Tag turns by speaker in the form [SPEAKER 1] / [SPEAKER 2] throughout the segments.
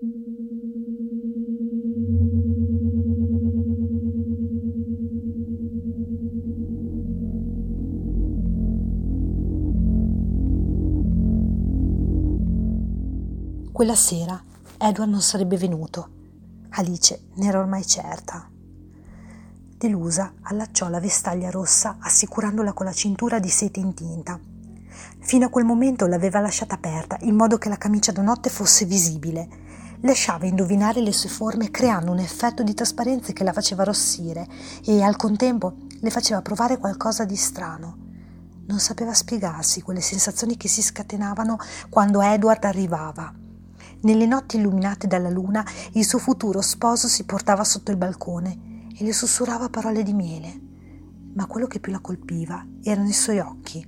[SPEAKER 1] Quella sera Edward non sarebbe venuto. Alice ne era ormai certa. Delusa, allacciò la vestaglia rossa assicurandola con la cintura di sete in tinta. Fino a quel momento l'aveva lasciata aperta in modo che la camicia da notte fosse visibile. Lasciava indovinare le sue forme creando un effetto di trasparenza che la faceva rossire e al contempo le faceva provare qualcosa di strano. Non sapeva spiegarsi quelle sensazioni che si scatenavano quando Edward arrivava. Nelle notti illuminate dalla luna, il suo futuro sposo si portava sotto il balcone e le sussurrava parole di miele. Ma quello che più la colpiva erano i suoi occhi.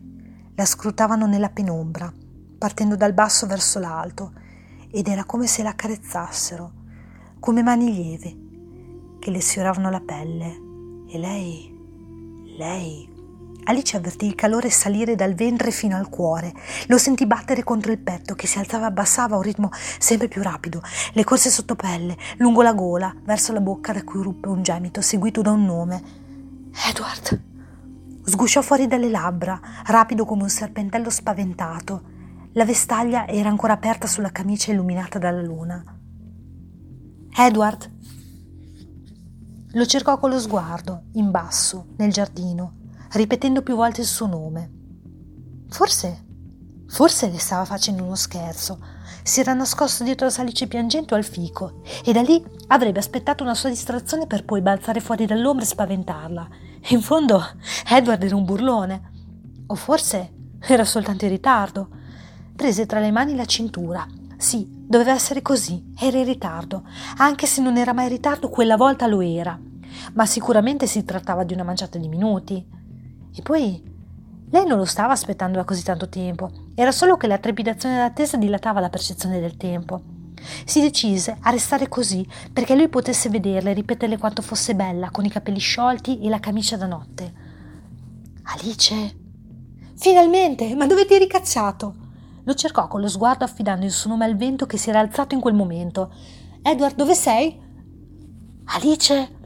[SPEAKER 1] La scrutavano nella penombra, partendo dal basso verso l'alto, ed era come se la accarezzassero, come mani lieve, che le sfioravano la pelle. E lei, lei Alice avvertì il calore salire dal ventre fino al cuore. Lo sentì battere contro il petto che si alzava e abbassava a un ritmo sempre più rapido. Le corse sotto pelle, lungo la gola, verso la bocca da cui ruppe un gemito seguito da un nome. Edward. Sgusciò fuori dalle labbra, rapido come un serpentello spaventato. La vestaglia era ancora aperta sulla camicia illuminata dalla luna. Edward. Lo cercò con lo sguardo, in basso, nel giardino ripetendo più volte il suo nome. Forse, forse le stava facendo uno scherzo. Si era nascosto dietro la salice piangente al fico e da lì avrebbe aspettato una sua distrazione per poi balzare fuori dall'ombra e spaventarla. In fondo, Edward era un burlone. O forse era soltanto in ritardo. Prese tra le mani la cintura. Sì, doveva essere così, era in ritardo. Anche se non era mai in ritardo, quella volta lo era. Ma sicuramente si trattava di una manciata di minuti. E poi lei non lo stava aspettando da così tanto tempo, era solo che la trepidazione d'attesa dilatava la percezione del tempo. Si decise a restare così perché lui potesse vederla e ripeterle quanto fosse bella con i capelli sciolti e la camicia da notte. Alice! Finalmente! Ma dove ti eri cacciato? Lo cercò con lo sguardo affidando il suo nome al vento che si era alzato in quel momento. Edward, dove sei? Alice!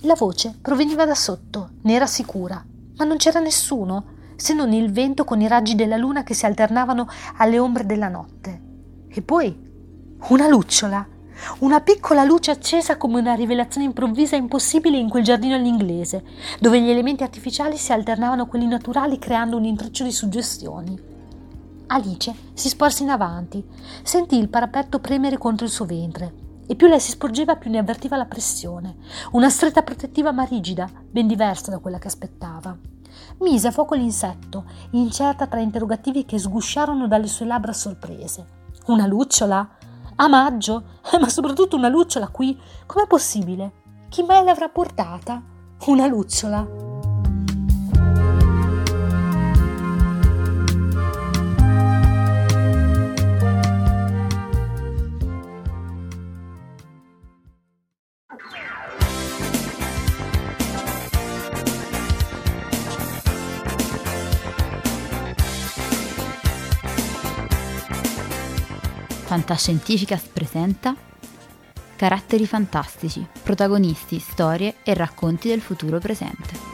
[SPEAKER 1] La voce proveniva da sotto, ne era sicura ma non c'era nessuno, se non il vento con i raggi della luna che si alternavano alle ombre della notte. E poi una lucciola, una piccola luce accesa come una rivelazione improvvisa e impossibile in quel giardino all'inglese, dove gli elementi artificiali si alternavano a quelli naturali creando un intreccio di suggestioni. Alice si sporse in avanti, sentì il parapetto premere contro il suo ventre e più lei si sporgeva più ne avvertiva la pressione, una stretta protettiva ma rigida, ben diversa da quella che aspettava. Mise a fuoco l'insetto, incerta tra interrogativi che sgusciarono dalle sue labbra sorprese. Una lucciola? A maggio? Ma soprattutto una lucciola qui? Com'è possibile? Chi mai l'avrà portata? Una lucciola?
[SPEAKER 2] Fantascientificas presenta Caratteri fantastici, protagonisti, storie e racconti del futuro presente.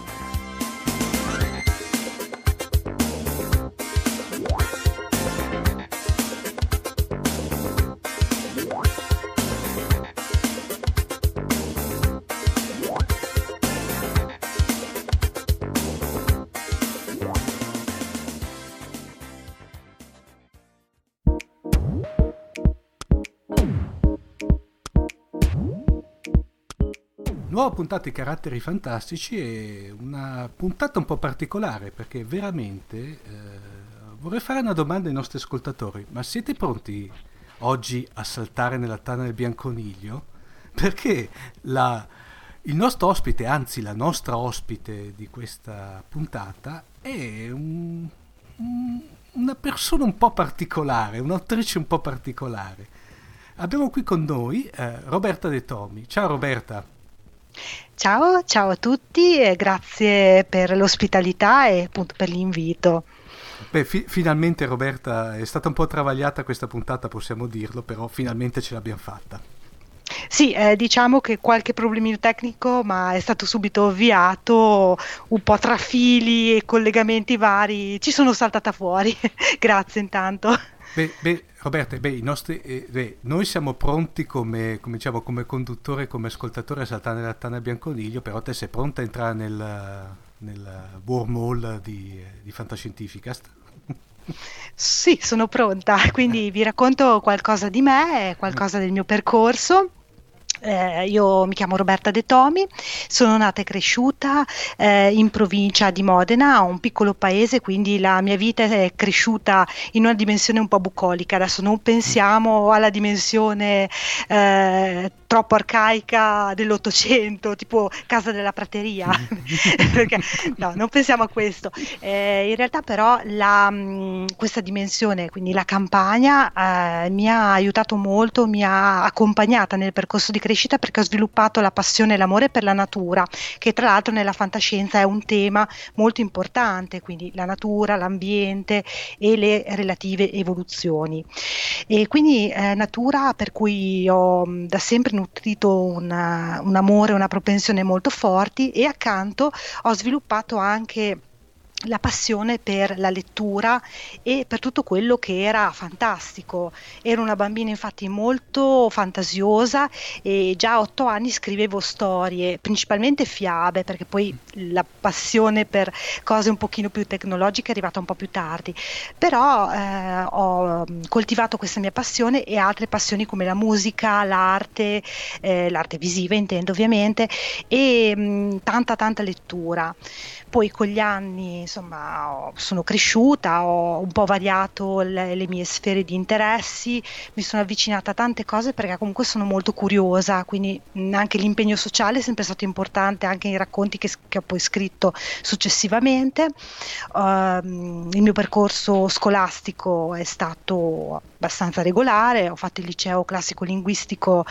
[SPEAKER 3] Puntata di Caratteri Fantastici è una puntata un po' particolare perché veramente eh, vorrei fare una domanda ai nostri ascoltatori. Ma siete pronti oggi a saltare nella tana del bianconiglio? Perché la, il nostro ospite, anzi la nostra ospite di questa puntata è un, un, una persona un po' particolare, un'autrice un po' particolare. Abbiamo qui con noi eh, Roberta De Tomi. Ciao Roberta.
[SPEAKER 4] Ciao, ciao a tutti e grazie per l'ospitalità e appunto per l'invito.
[SPEAKER 3] Beh, fi- finalmente Roberta, è stata un po' travagliata questa puntata, possiamo dirlo, però finalmente ce l'abbiamo fatta.
[SPEAKER 4] Sì, eh, diciamo che qualche problemino tecnico, ma è stato subito avviato, un po' tra fili e collegamenti vari, ci sono saltata fuori. Grazie intanto.
[SPEAKER 3] Beh, beh Roberta, beh, nostri, eh, beh, noi siamo pronti come, come, diciamo, come conduttore, come ascoltatore a saltare nella tana bianconiglio, però te sei pronta a entrare nel, nel wormhole di, di Fantascientificast?
[SPEAKER 4] Sì, sono pronta, quindi vi racconto qualcosa di me, qualcosa del mio percorso. Eh, io mi chiamo Roberta De Tomi, sono nata e cresciuta eh, in provincia di Modena, un piccolo paese, quindi la mia vita è cresciuta in una dimensione un po' bucolica. Adesso non pensiamo alla dimensione eh, troppo arcaica dell'Ottocento, tipo Casa della Prateria, perché no, non pensiamo a questo. Eh, in realtà però la, mh, questa dimensione, quindi la campagna, eh, mi ha aiutato molto, mi ha accompagnata nel percorso di crescita perché ho sviluppato la passione e l'amore per la natura, che tra l'altro nella fantascienza è un tema molto importante, quindi la natura, l'ambiente e le relative evoluzioni. E quindi eh, natura per cui ho da sempre nutrito una, un amore, una propensione molto forti e accanto ho sviluppato anche la passione per la lettura e per tutto quello che era fantastico. Ero una bambina infatti molto fantasiosa e già a otto anni scrivevo storie, principalmente fiabe, perché poi la passione per cose un pochino più tecnologiche è arrivata un po' più tardi. Però eh, ho coltivato questa mia passione e altre passioni come la musica, l'arte, eh, l'arte visiva intendo ovviamente, e mh, tanta tanta lettura. Poi con gli anni insomma sono cresciuta, ho un po' variato le, le, mie sfere di interessi, mi sono avvicinata a tante cose perché comunque sono molto curiosa, quindi anche l'impegno sociale è sempre stato importante anche nei racconti che, che ho poi scritto successivamente. Uh, il mio percorso scolastico è stato abbastanza regolare, ho fatto il liceo classico linguistico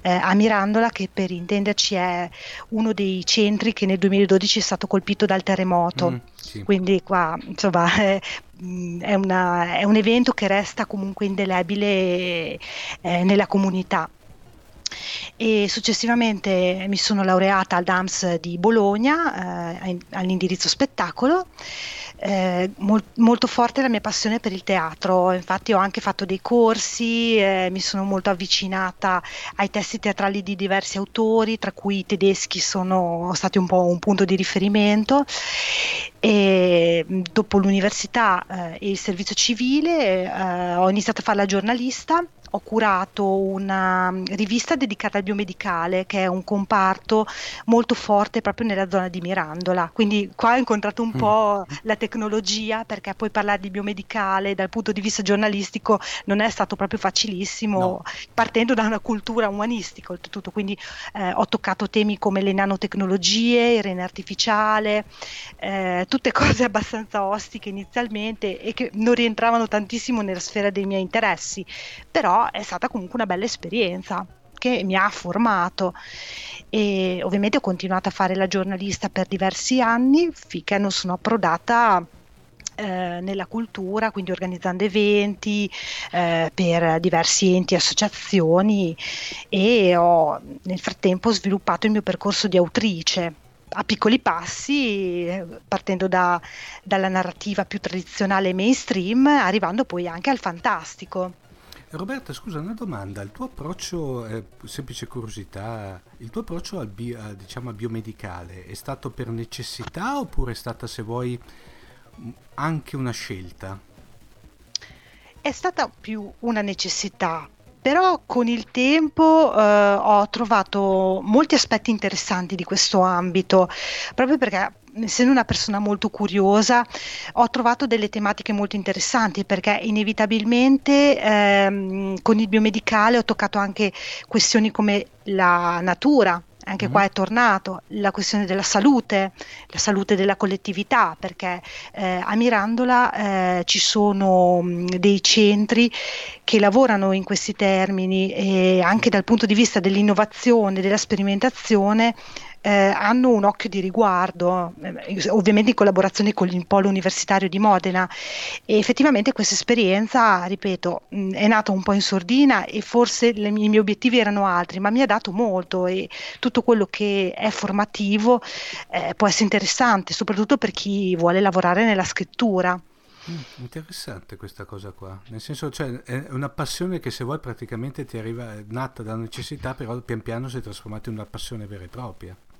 [SPEAKER 4] eh, a Mirandola che per intenderci è uno dei centri che nel 2012 è stato colpito dal terremoto. Mm, sì. Quindi qua insomma è, è, una, è, un evento che resta comunque indelebile eh, nella comunità e successivamente mi sono laureata al DAMS di Bologna eh, all'indirizzo spettacolo. Eh, mol- molto forte la mia passione per il teatro, infatti ho anche fatto dei corsi, eh, mi sono molto avvicinata ai testi teatrali di diversi autori, tra cui i tedeschi sono stati un po' un punto di riferimento. E dopo l'università eh, e il servizio civile eh, ho iniziato a fare la giornalista ho curato una rivista dedicata al biomedicale, che è un comparto molto forte proprio nella zona di Mirandola. Quindi qua ho incontrato un mm. po' la tecnologia, perché poi parlare di biomedicale dal punto di vista giornalistico non è stato proprio facilissimo, no. partendo da una cultura umanistica oltretutto. Quindi eh, ho toccato temi come le nanotecnologie, il rene artificiale, eh, tutte cose abbastanza ostiche inizialmente e che non rientravano tantissimo nella sfera dei miei interessi. Però è stata comunque una bella esperienza che mi ha formato e ovviamente ho continuato a fare la giornalista per diversi anni finché non sono approdata eh, nella cultura, quindi organizzando eventi eh, per diversi enti e associazioni e ho nel frattempo sviluppato il mio percorso di autrice a piccoli passi, partendo da, dalla narrativa più tradizionale mainstream, arrivando poi anche al fantastico.
[SPEAKER 3] Roberta, scusa, una domanda. Il tuo approccio, eh, semplice curiosità, il tuo approccio al, bio, diciamo, al biomedicale è stato per necessità oppure è stata, se vuoi, anche una scelta?
[SPEAKER 4] È stata più una necessità, però con il tempo eh, ho trovato molti aspetti interessanti di questo ambito, proprio perché essendo una persona molto curiosa, ho trovato delle tematiche molto interessanti perché inevitabilmente ehm, con il biomedicale ho toccato anche questioni come la natura, anche mm-hmm. qua è tornato la questione della salute, la salute della collettività, perché eh, a Mirandola eh, ci sono mh, dei centri che lavorano in questi termini e anche dal punto di vista dell'innovazione, della sperimentazione eh, hanno un occhio di riguardo, eh, ovviamente in collaborazione con il Polo Universitario di Modena. E effettivamente questa esperienza, ripeto, mh, è nata un po' in sordina e forse le, i miei obiettivi erano altri, ma mi ha dato molto e tutto quello che è formativo eh, può essere interessante, soprattutto per chi vuole lavorare nella scrittura.
[SPEAKER 3] Mm, interessante questa cosa qua, nel senso cioè è una passione che se vuoi praticamente ti arriva è nata da necessità, però pian piano si è trasformata in una passione vera e propria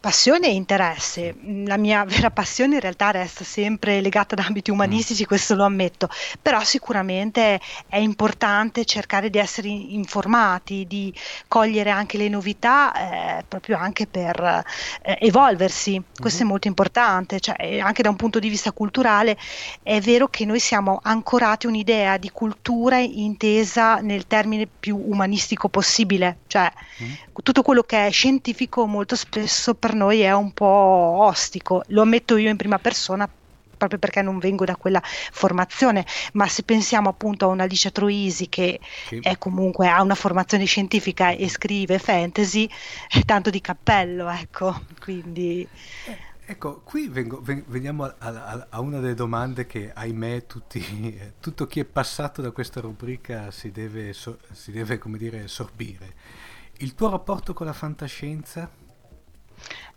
[SPEAKER 4] passione e interesse. La mia vera passione in realtà resta sempre legata ad ambiti umanistici, mm. questo lo ammetto, però sicuramente è importante cercare di essere informati, di cogliere anche le novità, eh, proprio anche per eh, evolversi. Questo mm-hmm. è molto importante, cioè, anche da un punto di vista culturale è vero che noi siamo ancorati a un'idea di cultura intesa nel termine più umanistico possibile, cioè mm. tutto quello che è scientifico molto spesso per noi è un po' ostico, lo ammetto io in prima persona proprio perché non vengo da quella formazione, ma se pensiamo appunto a una Alicia Troisi che sì. è comunque ha una formazione scientifica e scrive fantasy, è tanto di cappello, ecco, quindi...
[SPEAKER 3] Eh, ecco, qui vengo, veniamo a, a, a, una delle domande che ahimè tutti, tutto chi è passato da questa rubrica si deve, so, si deve come dire, sorbire. Il tuo rapporto con la fantascienza?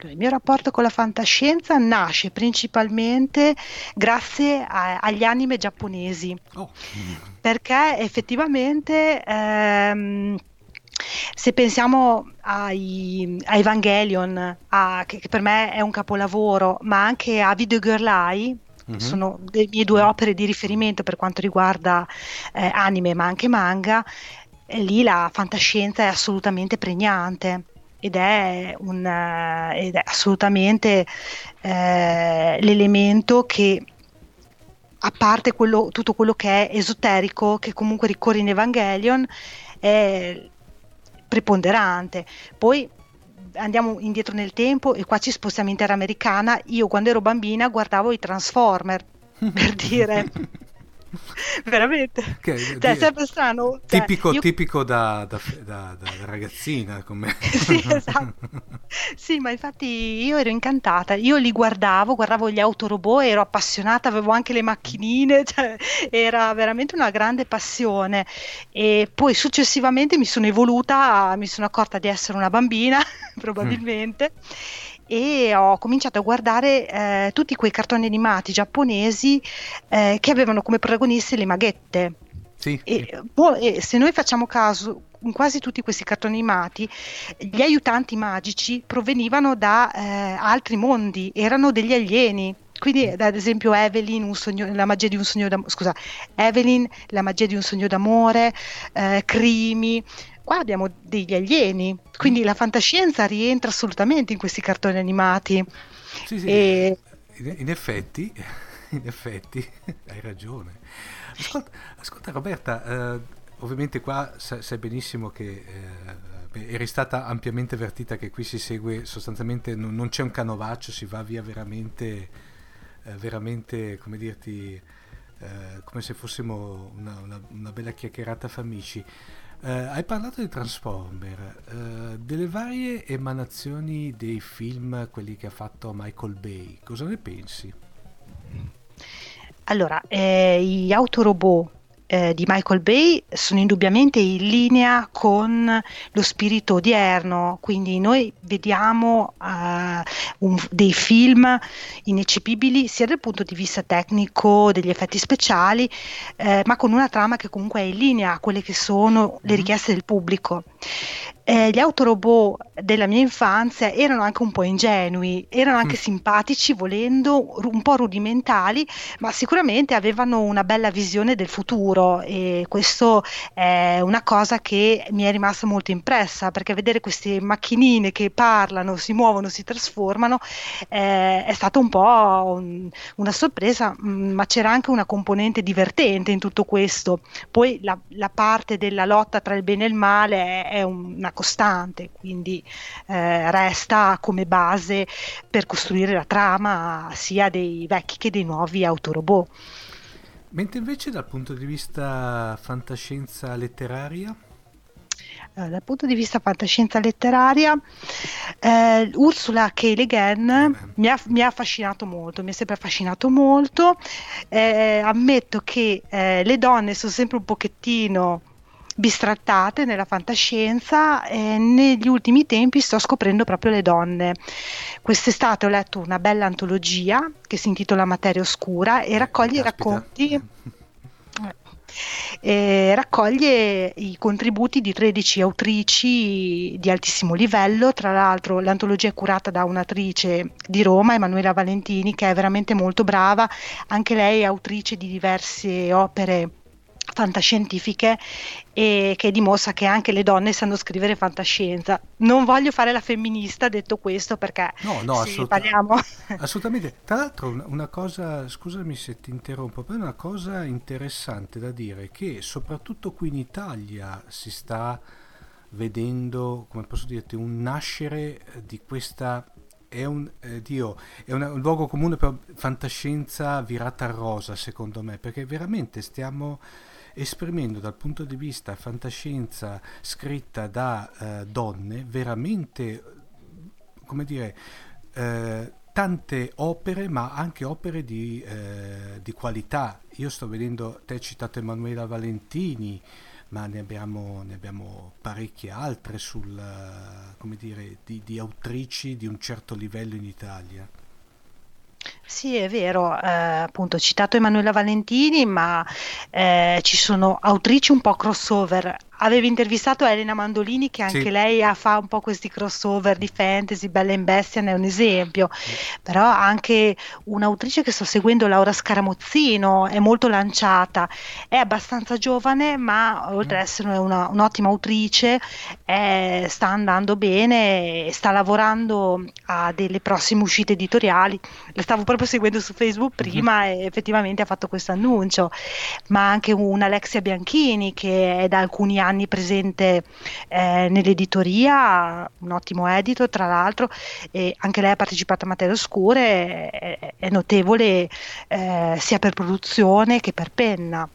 [SPEAKER 4] Il mio rapporto con la fantascienza nasce principalmente grazie a, agli anime giapponesi, oh. perché effettivamente ehm, se pensiamo ai, a Evangelion, a, che, che, per me è un capolavoro, ma anche a Video Girl Eye, mm-hmm. sono le mie due opere di riferimento per quanto riguarda eh, anime ma anche manga, lì la fantascienza è assolutamente pregnante ed è, un, ed è assolutamente eh, l'elemento che a parte quello, tutto quello che è esoterico che comunque ricorre in Evangelion è preponderante. Poi andiamo indietro nel tempo e qua ci spostiamo in terra americana. Io quando ero bambina guardavo i Transformer per dire veramente. Che, cioè, è sempre strano
[SPEAKER 3] cioè, tipico, io... tipico da, da, da, da, ragazzina come...
[SPEAKER 4] sì esatto. Sì ma infatti io ero incantata io li guardavo guardavo gli autorobot ero appassionata avevo anche le macchinine cioè, era veramente una grande passione. E poi successivamente mi sono evoluta mi sono accorta di essere una bambina probabilmente mm e ho cominciato a guardare eh, tutti quei cartoni animati giapponesi eh, che avevano come protagonisti le maghette.
[SPEAKER 3] Sì,
[SPEAKER 4] e, sì. Boh, e se noi facciamo caso, in quasi tutti questi cartoni animati, gli aiutanti magici provenivano da eh, altri mondi, erano degli alieni. Quindi, ad esempio, Evelyn, sogno, la magia di un sogno d'amore, scusa, Evelyn, la magia di un sogno d'amore, eh, Crimi, qua abbiamo degli alieni, quindi la fantascienza rientra assolutamente in questi cartoni animati.
[SPEAKER 3] Sì, sì, e... in, effetti, in effetti, hai ragione. Ascolta, ascolta Roberta, eh, ovviamente qua sai, benissimo che eh, eri stata ampiamente avvertita che qui si segue sostanzialmente, non, non c'è un canovaccio, si va via veramente, eh, veramente come dirti, eh, come se fossimo una, una, una bella chiacchierata fra amici. Eh, hai parlato di Transformer, eh, delle varie emanazioni dei film, quelli che ha fatto Michael Bay, cosa ne pensi?
[SPEAKER 4] Allora, eh, gli autorobot eh, di Michael Bay sono indubbiamente in linea con lo spirito odierno, quindi noi vediamo uh, un, dei film ineccepibili sia dal punto di vista tecnico, degli effetti speciali, eh, ma con una trama che comunque è in linea a quelle che sono le mm-hmm. richieste del pubblico eh, gli autorobot della mia infanzia erano anche un po' ingenui, erano anche mm. simpatici, volendo, un po' rudimentali, ma sicuramente avevano una bella visione del futuro e questo è una cosa che mi è rimasta molto impressa, perché vedere queste macchinine che parlano, si muovono, si trasformano eh, è stata un po' un, una sorpresa, mm, ma c'era anche una componente divertente in tutto questo. Poi la, la parte della lotta tra il bene e il male è, è una costante, quindi eh, resta come base per costruire la trama sia dei vecchi che dei nuovi autorobot.
[SPEAKER 3] Mentre invece dal punto di vista fantascienza letteraria?
[SPEAKER 4] eh, dal punto di vista fantascienza letteraria, eh, Ursula K. Le Guin mi ha, mi ha, affascinato molto, mi è sempre affascinato molto. Eh, ammetto che eh, le donne sono sempre un pochettino bistrattate nella fantascienza e negli ultimi tempi sto scoprendo proprio le donne. Quest'estate ho letto una bella antologia che si intitola Materia Oscura e raccoglie i racconti eh, raccoglie i contributi di 13 autrici di altissimo livello, tra l'altro l'antologia è curata da un'attrice di Roma, Emanuela Valentini, che è veramente molto brava, anche lei è autrice di diverse opere fantascientifiche e che dimostra che anche le donne sanno scrivere fantascienza. Non voglio fare la femminista detto questo perché
[SPEAKER 3] no, no, assolut- parliamo... assolutamente. Tra l'altro una cosa, scusami se ti interrompo, però una cosa interessante da dire che soprattutto qui in Italia si sta vedendo, come posso dirti, un nascere di questa è un, eh, Dio, è una, un luogo comune per fantascienza virata a rosa, secondo me, perché veramente stiamo esprimendo dal punto di vista fantascienza scritta da eh, donne veramente, come dire, eh, tante opere, ma anche opere di, eh, di, qualità. Io sto vedendo, te hai citato Emanuela Valentini, ma ne abbiamo, ne abbiamo parecchie altre sul, come dire, di, di autrici di un certo livello in Italia.
[SPEAKER 4] Sì, è vero, eh, appunto citato Emanuela Valentini, ma eh, ci sono autrici un po' crossover Avevi intervistato Elena Mandolini che anche sì. lei ha, fa un po' questi crossover di fantasy, Bella in Bestia ne è un esempio, sì. però anche un'autrice che sto seguendo, Laura Scaramozzino, è molto lanciata, è abbastanza giovane ma oltre ad essere una, un'ottima autrice è, sta andando bene, sta lavorando a delle prossime uscite editoriali, la stavo proprio seguendo su Facebook mhm. prima mm-hmm. e effettivamente ha fatto questo annuncio, ma anche un'Alexia Bianchini che è da alcuni anni anni presente eh, nell'editoria, un ottimo edito tra l'altro, e anche lei ha partecipato a Materie Oscure, è, è notevole eh, sia per produzione che per penna.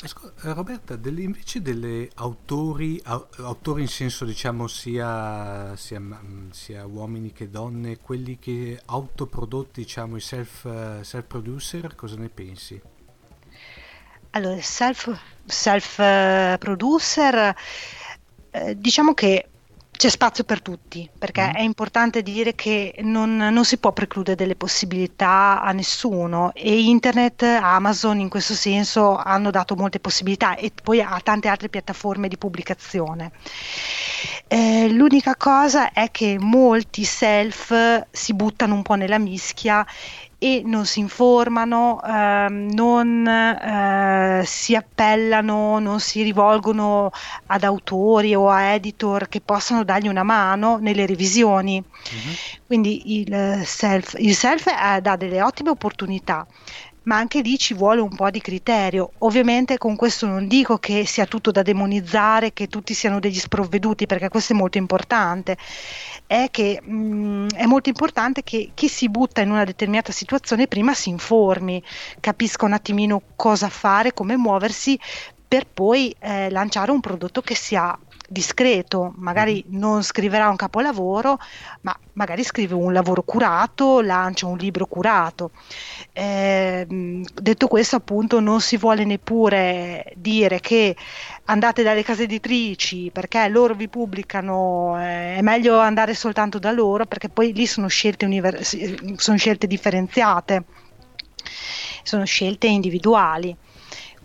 [SPEAKER 3] Eh, Roberta, delle, invece delle autori, autori in senso diciamo sia, sia, mm, sia, uomini che donne, quelli che autoprodotti, diciamo i self, self producer, cosa ne pensi?
[SPEAKER 4] Allora, self, self eh, producer, eh, diciamo che c'è spazio per tutti, perché mm. è importante dire che non, non, si può precludere delle possibilità a nessuno e internet, Amazon in questo senso hanno dato molte possibilità e poi a tante altre piattaforme di pubblicazione. Eh, l'unica cosa è che molti self si buttano un po' nella mischia e non si informano, ehm, non eh, si appellano, non si rivolgono ad autori o a editor che possano dargli una mano nelle revisioni. Uh-huh. Quindi il self, il self eh, dà delle ottime opportunità ma anche lì ci vuole un po' di criterio. Ovviamente con questo non dico che sia tutto da demonizzare, che tutti siano degli sprovveduti, perché questo è molto importante. È che mh, mm, è molto importante che chi si butta in una determinata situazione prima si informi, capisca un attimino cosa fare, come muoversi per poi eh, lanciare un prodotto che sia discreto, magari mm-hmm. non scriverà un capolavoro, ma magari scrive un lavoro curato, lancia un libro curato. Eh, detto questo, appunto, non si vuole neppure dire che andate dalle case editrici perché loro vi pubblicano, eh, è meglio andare soltanto da loro perché poi lì sono scelte, univer- sono scelte differenziate, sono scelte individuali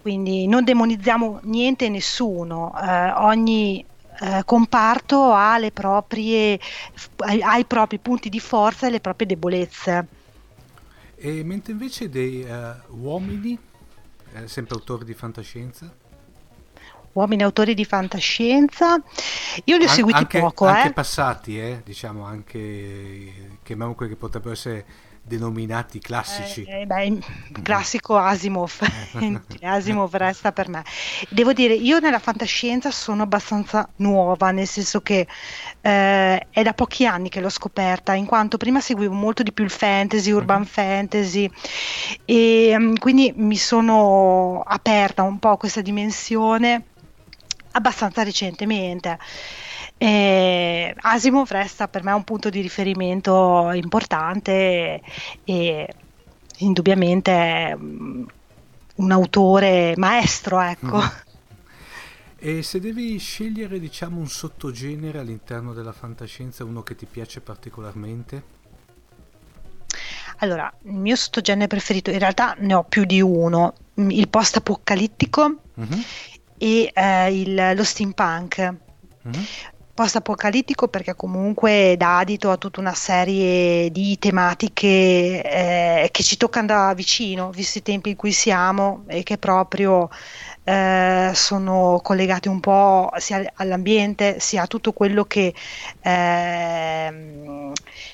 [SPEAKER 4] quindi non demonizziamo niente e nessuno, eh, ogni eh, comparto ha, le proprie, ha i propri punti di forza e le proprie debolezze.
[SPEAKER 3] E mentre invece dei uh, uomini, eh, sempre autori di fantascienza?
[SPEAKER 4] Uomini autori di fantascienza, io li ho An- seguiti
[SPEAKER 3] anche,
[SPEAKER 4] poco.
[SPEAKER 3] Anche
[SPEAKER 4] eh.
[SPEAKER 3] passati, eh, diciamo, anche chiamiamo quelli che potrebbero essere denominati classici.
[SPEAKER 4] Eh, eh, beh, classico Asimov, Asimov resta per me. Devo dire, io nella fantascienza sono abbastanza nuova, nel senso che eh, è da pochi anni che l'ho scoperta, in quanto prima seguivo molto di più il fantasy, urban uh-huh. fantasy, e um, quindi mi sono aperta un po' a questa dimensione abbastanza recentemente. Eh, Asimov resta per me un punto di riferimento importante e indubbiamente um, un autore maestro, ecco. Mm.
[SPEAKER 3] E se devi scegliere, diciamo, un sottogenere all'interno della fantascienza, uno che ti piace particolarmente?
[SPEAKER 4] Allora, il mio sottogenere preferito, in realtà ne ho più di uno, il post-apocalittico mm-hmm. e eh, il, lo steampunk. Mm-hmm post-apocalittico perché comunque dà adito a tutta una serie di tematiche eh, che ci toccano da vicino, visti i tempi in cui siamo e che proprio eh, sono collegati un po' sia all'ambiente sia a tutto quello che eh,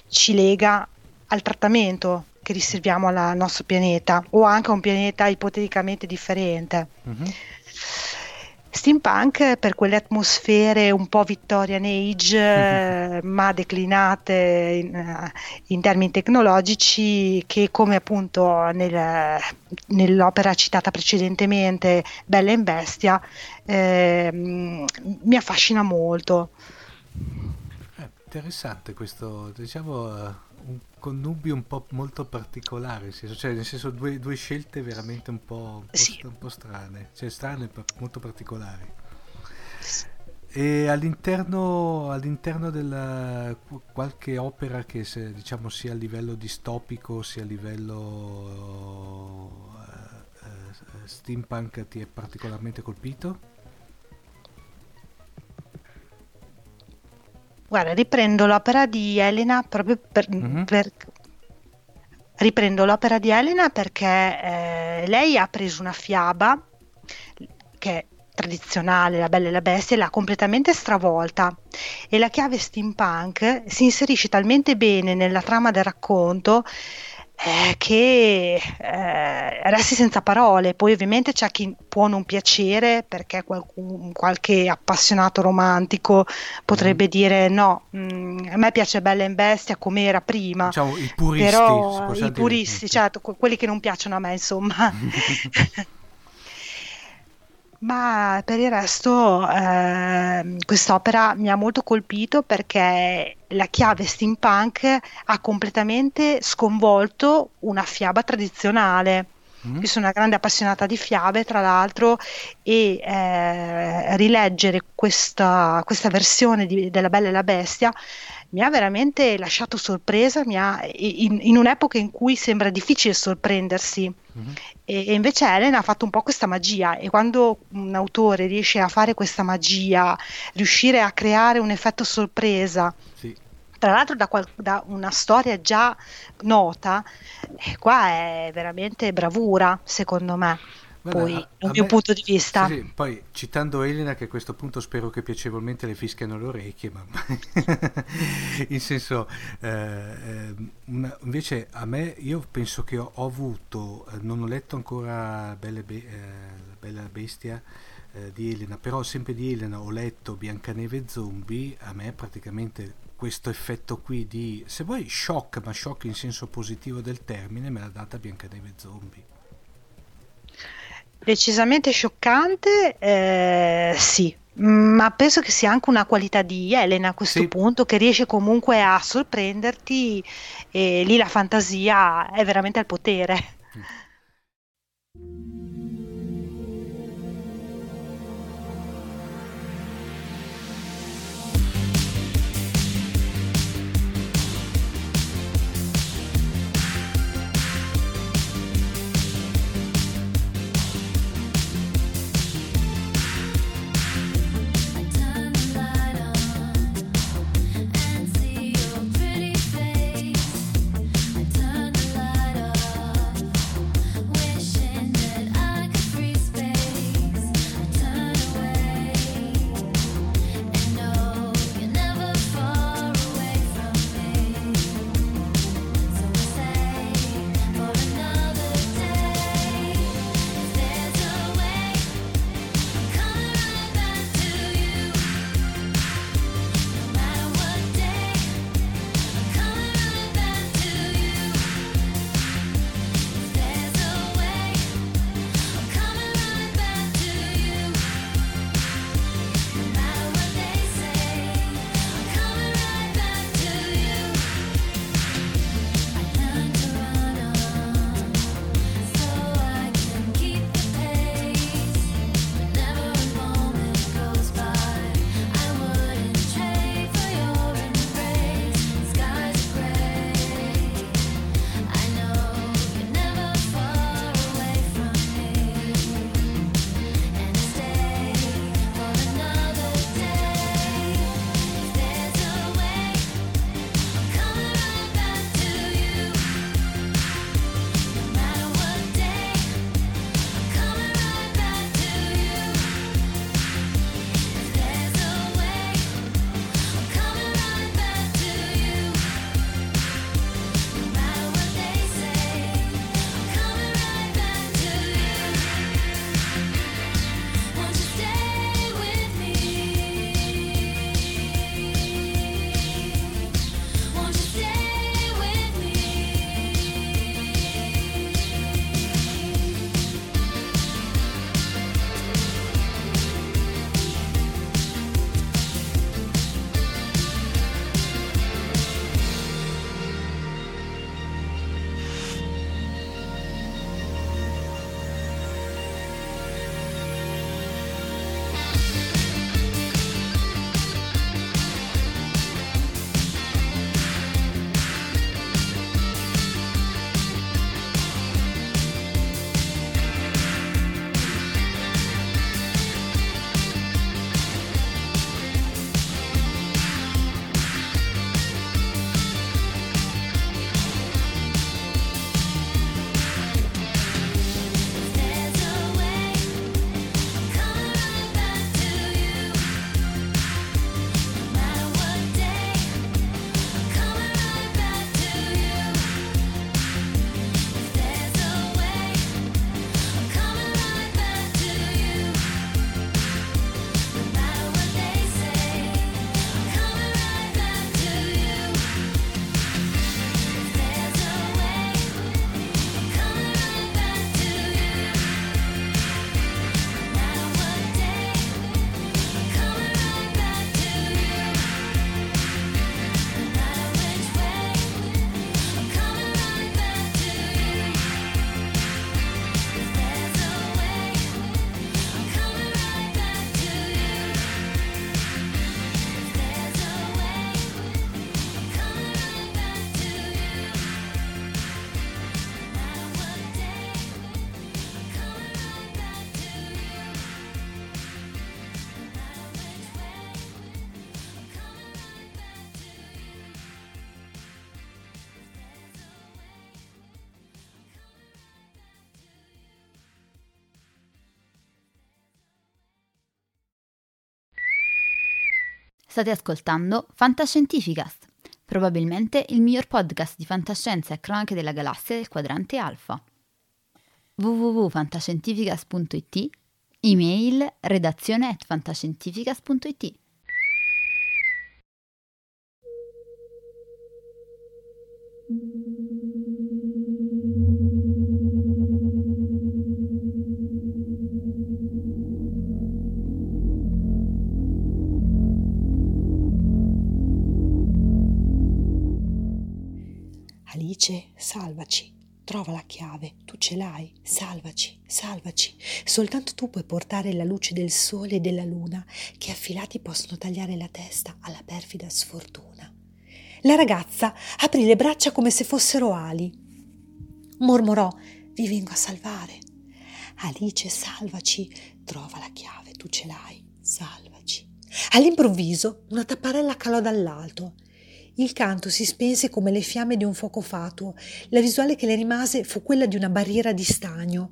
[SPEAKER 4] ci lega al trattamento che riserviamo al nostro pianeta o anche a un pianeta ipoteticamente differente. Mm-hmm. Steampunk per quelle atmosfere un po' Victorian Age, mm-hmm. ma declinate in, eh, in, termini tecnologici, che come appunto nel, nell'opera citata precedentemente, Bella in Bestia, eh, mi affascina molto.
[SPEAKER 3] È eh, interessante questo, diciamo connubio un po' molto particolare, nel senso, cioè, nel senso due, due scelte veramente un po', un po', sì. un po strane, cioè strane molto particolari. E all'interno, all'interno della qualche opera che se, diciamo sia a livello distopico sia a livello uh, uh, steampunk ti è particolarmente colpito?
[SPEAKER 4] Guarda, riprendo l'opera di Elena proprio per, mm-hmm. per riprendo l'opera di Elena perché eh, lei ha preso una fiaba che è tradizionale, La Bella e la Bestia, e l'ha completamente stravolta e la chiave steampunk si inserisce talmente bene nella trama del racconto eh, che eh, resti senza parole. Poi ovviamente c'è chi può non piacere perché qualcun, qualche appassionato romantico potrebbe mm. dire no, mh, mm, a me piace Bella in Bestia come era prima.
[SPEAKER 3] Diciamo i puristi.
[SPEAKER 4] Però i puristi, certo, quelli che non piacciono a me insomma. Ma per il resto eh, quest'opera mi ha molto colpito perché la chiave steampunk ha completamente sconvolto una fiaba tradizionale. Mm. Io sono una grande appassionata di fiabe, tra l'altro, e eh, rileggere questa, questa versione di, della Bella e la Bestia mi ha veramente lasciato sorpresa ha, in, in, un'epoca in cui sembra difficile sorprendersi. Mm-hmm. E, e, invece Elena ha fatto un po' questa magia e quando un autore riesce a fare questa magia, riuscire a creare un effetto sorpresa, sì. tra l'altro da, qual- da, una storia già nota, eh, qua è veramente bravura secondo me. Guarda, poi, dal mio me, punto di vista.
[SPEAKER 3] Sì, sì, poi citando Elena, che a questo punto spero che piacevolmente le fischiano le orecchie, ma in senso, eh, eh, una, invece a me, io penso che ho, ho avuto, eh, non ho letto ancora Belle Be- eh, Bella Bestia eh, di Elena, però sempre di Elena ho letto Biancaneve Zombie, a me praticamente questo effetto qui di, se vuoi, shock, ma shock in senso positivo del termine, me l'ha data Biancaneve Zombie.
[SPEAKER 4] Decisamente scioccante, eh, sì, ma penso che sia anche una qualità di Elena a questo sì. punto, che riesce comunque a sorprenderti e lì la fantasia è veramente al potere.
[SPEAKER 2] State ascoltando Fantascientificast, probabilmente il miglior podcast di fantascienza e cronache della galassia del quadrante alfa. www.fantascientificast.it Email redazione at fantascientificast.it
[SPEAKER 1] Alice, salvaci. Trova la chiave, tu ce l'hai, salvaci, salvaci. Soltanto tu puoi portare la luce del sole e della luna, che affilati possono tagliare la testa alla perfida sfortuna. La ragazza aprì le braccia come se fossero ali. Mormorò, vi vengo a salvare. Alice, salvaci, trova la chiave, tu ce l'hai, salvaci. All'improvviso una tapparella calò dall'alto. Il canto si spense come le fiamme di un fuoco fatuo. La visuale che le rimase fu quella di una barriera di stagno.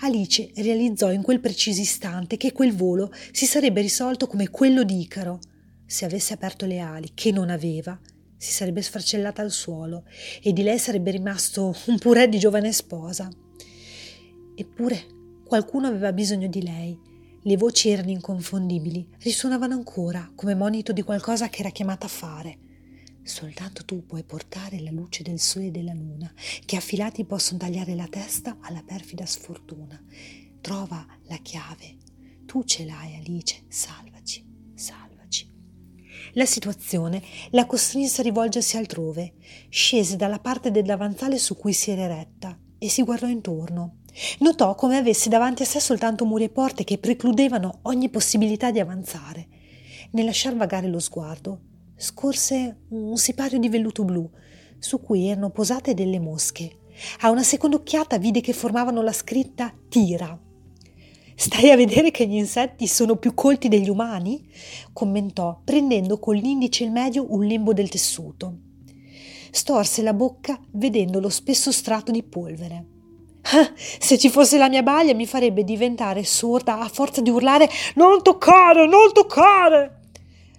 [SPEAKER 1] Alice realizzò in quel preciso istante che quel volo si sarebbe risolto come quello di Icaro. Se avesse aperto le ali, che non aveva, si sarebbe sfracellata al suolo e di lei sarebbe rimasto un purè di giovane sposa. Eppure qualcuno aveva bisogno di lei. Le voci erano inconfondibili, risuonavano ancora come monito di qualcosa che era chiamata a fare. Soltanto tu puoi portare la luce del sole e della luna, che affilati possono tagliare la testa alla perfida sfortuna. Trova la chiave. Tu ce l'hai, Alice. Salvaci, salvaci. La situazione la costrinse a rivolgersi altrove. Scese dalla parte del davanzale su cui si era eretta e si guardò intorno. Notò come avesse davanti a sé soltanto muri e porte che precludevano ogni possibilità di avanzare. Nel lasciar vagare lo sguardo, scorse un sipario di velluto blu su cui erano posate delle mosche. A una seconda occhiata vide che formavano la scritta Tira. Stai a vedere che gli insetti sono più colti degli umani? commentò, prendendo con l'indice il medio un lembo del tessuto. Storse la bocca vedendo lo spesso strato di polvere. Ah, se ci fosse la mia baglia mi farebbe diventare sorda a forza di urlare Non toccare, non toccare!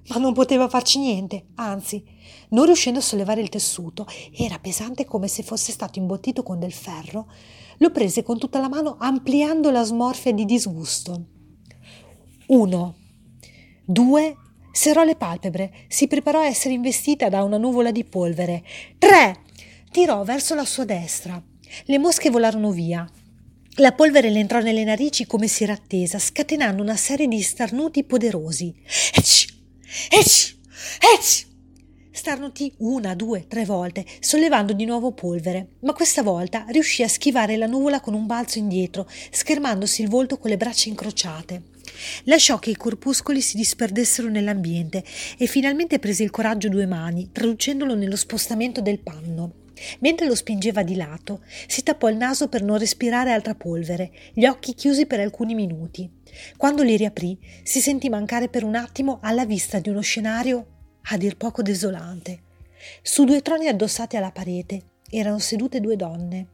[SPEAKER 1] Ma non poteva farci niente, anzi, non riuscendo a sollevare il tessuto, era pesante come se fosse stato imbottito con del ferro, lo prese con tutta la mano ampliando la smorfia di disgusto. Uno, due, serrò le palpebre, si preparò a essere investita da una nuvola di polvere. Tre, tirò verso la sua destra. Le mosche volarono via. La polvere le entrò nelle narici come si era attesa, scatenando una serie di starnuti poderosi. Ecc! Ecc! Ecc! Starnutì una, due, tre volte, sollevando di nuovo polvere, ma questa volta riuscì a schivare la nuvola con un balzo indietro, schermandosi il volto con le braccia incrociate. Lasciò che i corpuscoli si disperdessero nell'ambiente e finalmente prese il coraggio due mani, traducendolo nello spostamento del panno. Mentre lo spingeva di lato, si tappò il naso per non respirare altra polvere, gli occhi chiusi per alcuni minuti. Quando li riaprì, si sentì mancare per un attimo alla vista di uno scenario a dir poco desolante. Su due troni addossati alla parete erano sedute due donne.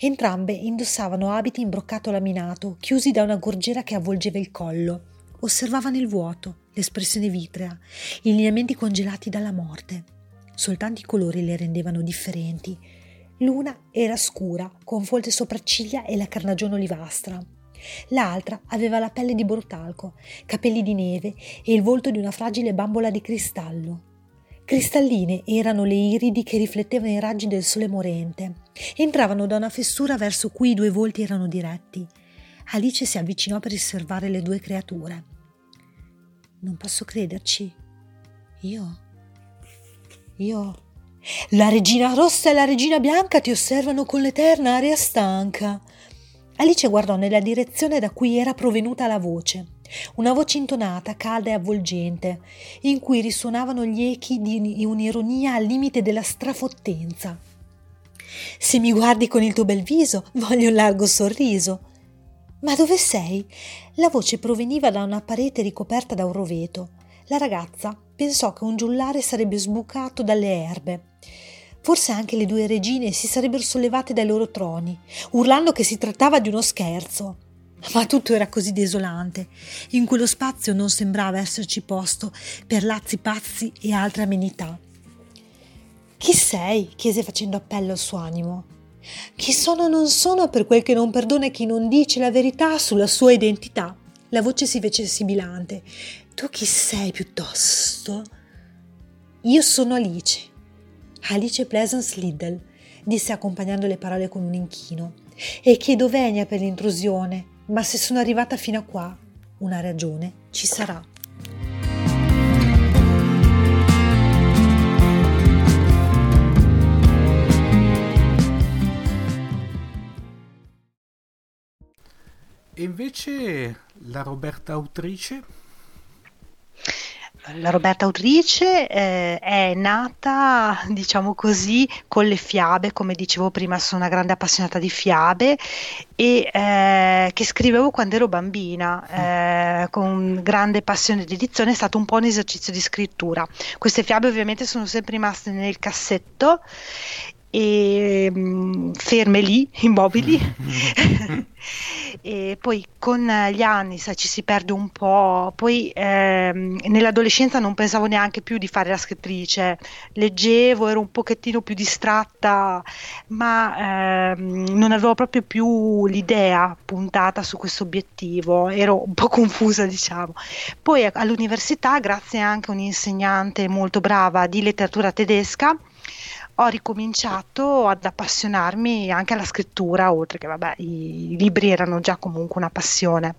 [SPEAKER 1] Entrambe indossavano abiti in broccato laminato, chiusi da una gorgiera che avvolgeva il collo. Osservavano il vuoto, l'espressione vitrea, i lineamenti congelati dalla morte. Soltanto i colori le rendevano differenti. L'una era scura, con folte sopracciglia e la carnagione olivastra. L'altra aveva la pelle di bortalco, capelli di neve e il volto di una fragile bambola di cristallo. Cristalline erano le iridi che riflettevano i raggi del sole morente. Entravano da una fessura verso cui i due volti erano diretti. Alice si avvicinò per osservare le due creature. Non posso crederci. Io? Io? La regina rossa e la regina bianca ti osservano con l'eterna aria stanca. Alice guardò nella direzione da cui era provenuta la voce, una voce intonata, calda e avvolgente, in cui risuonavano gli echi di un'ironia al limite della strafottenza. Se mi guardi con il tuo bel viso, voglio un largo sorriso. Ma dove sei? La voce proveniva da una parete ricoperta da un roveto. La ragazza pensò che un giullare sarebbe sbucato dalle erbe. Forse anche le due regine si sarebbero sollevate dai loro troni, urlando che si trattava di uno scherzo. Ma tutto era così desolante. In quello spazio non sembrava esserci posto per lazzi pazzi e altre amenità. Chi sei? chiese facendo appello al suo animo. Chi sono non sono per quel che non perdona chi non dice la verità sulla sua identità. La voce si fece sibilante. Tu chi sei piuttosto? Io sono Alice. Alice Pleasance Liddell, disse accompagnando le parole con un inchino. E chiedo venia per l'intrusione, ma se sono arrivata fino a qua, una ragione ci sarà.
[SPEAKER 3] E invece la Roberta autrice?
[SPEAKER 4] La Roberta autrice eh, è nata, diciamo così, con le fiabe, come dicevo prima, sono una grande appassionata di fiabe e eh, che scrivevo quando ero bambina, eh, con grande passione di edizione, è stato un po' un esercizio di scrittura. Queste fiabe ovviamente sono sempre rimaste nel cassetto e mh, ferme lì, immobili. e poi con gli anni sai, ci si perde un po', poi ehm, nell'adolescenza non pensavo neanche più di fare la scrittrice, leggevo, ero un pochettino più distratta, ma ehm, non avevo proprio più l'idea puntata su questo obiettivo, ero un po' confusa diciamo. Poi all'università, grazie anche a un'insegnante molto brava di letteratura tedesca, ho ricominciato ad appassionarmi anche alla scrittura, oltre che vabbè, i, libri erano già comunque una passione.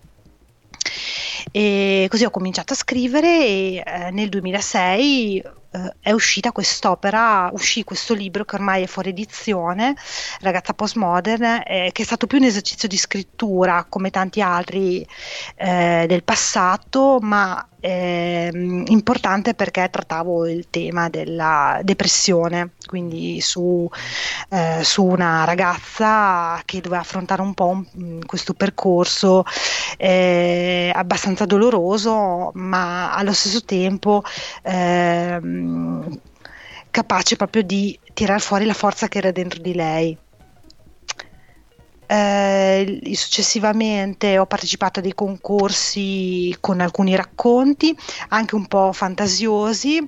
[SPEAKER 4] E così ho cominciato a scrivere e eh, nel 2006 eh, è uscita quest'opera, uscì questo libro che ormai è fuori edizione, Ragazza Postmodern, eh, che è stato più un esercizio di scrittura come tanti altri eh, del passato, ma ehm, importante perché trattavo il tema della depressione, quindi su, eh, su una ragazza che doveva affrontare un po' un, questo percorso eh, abbastanza doloroso, ma allo stesso tempo ehm, capace proprio di tirar fuori la forza che era dentro di lei. Eh, successivamente ho partecipato a dei concorsi con alcuni racconti, anche un po' fantasiosi.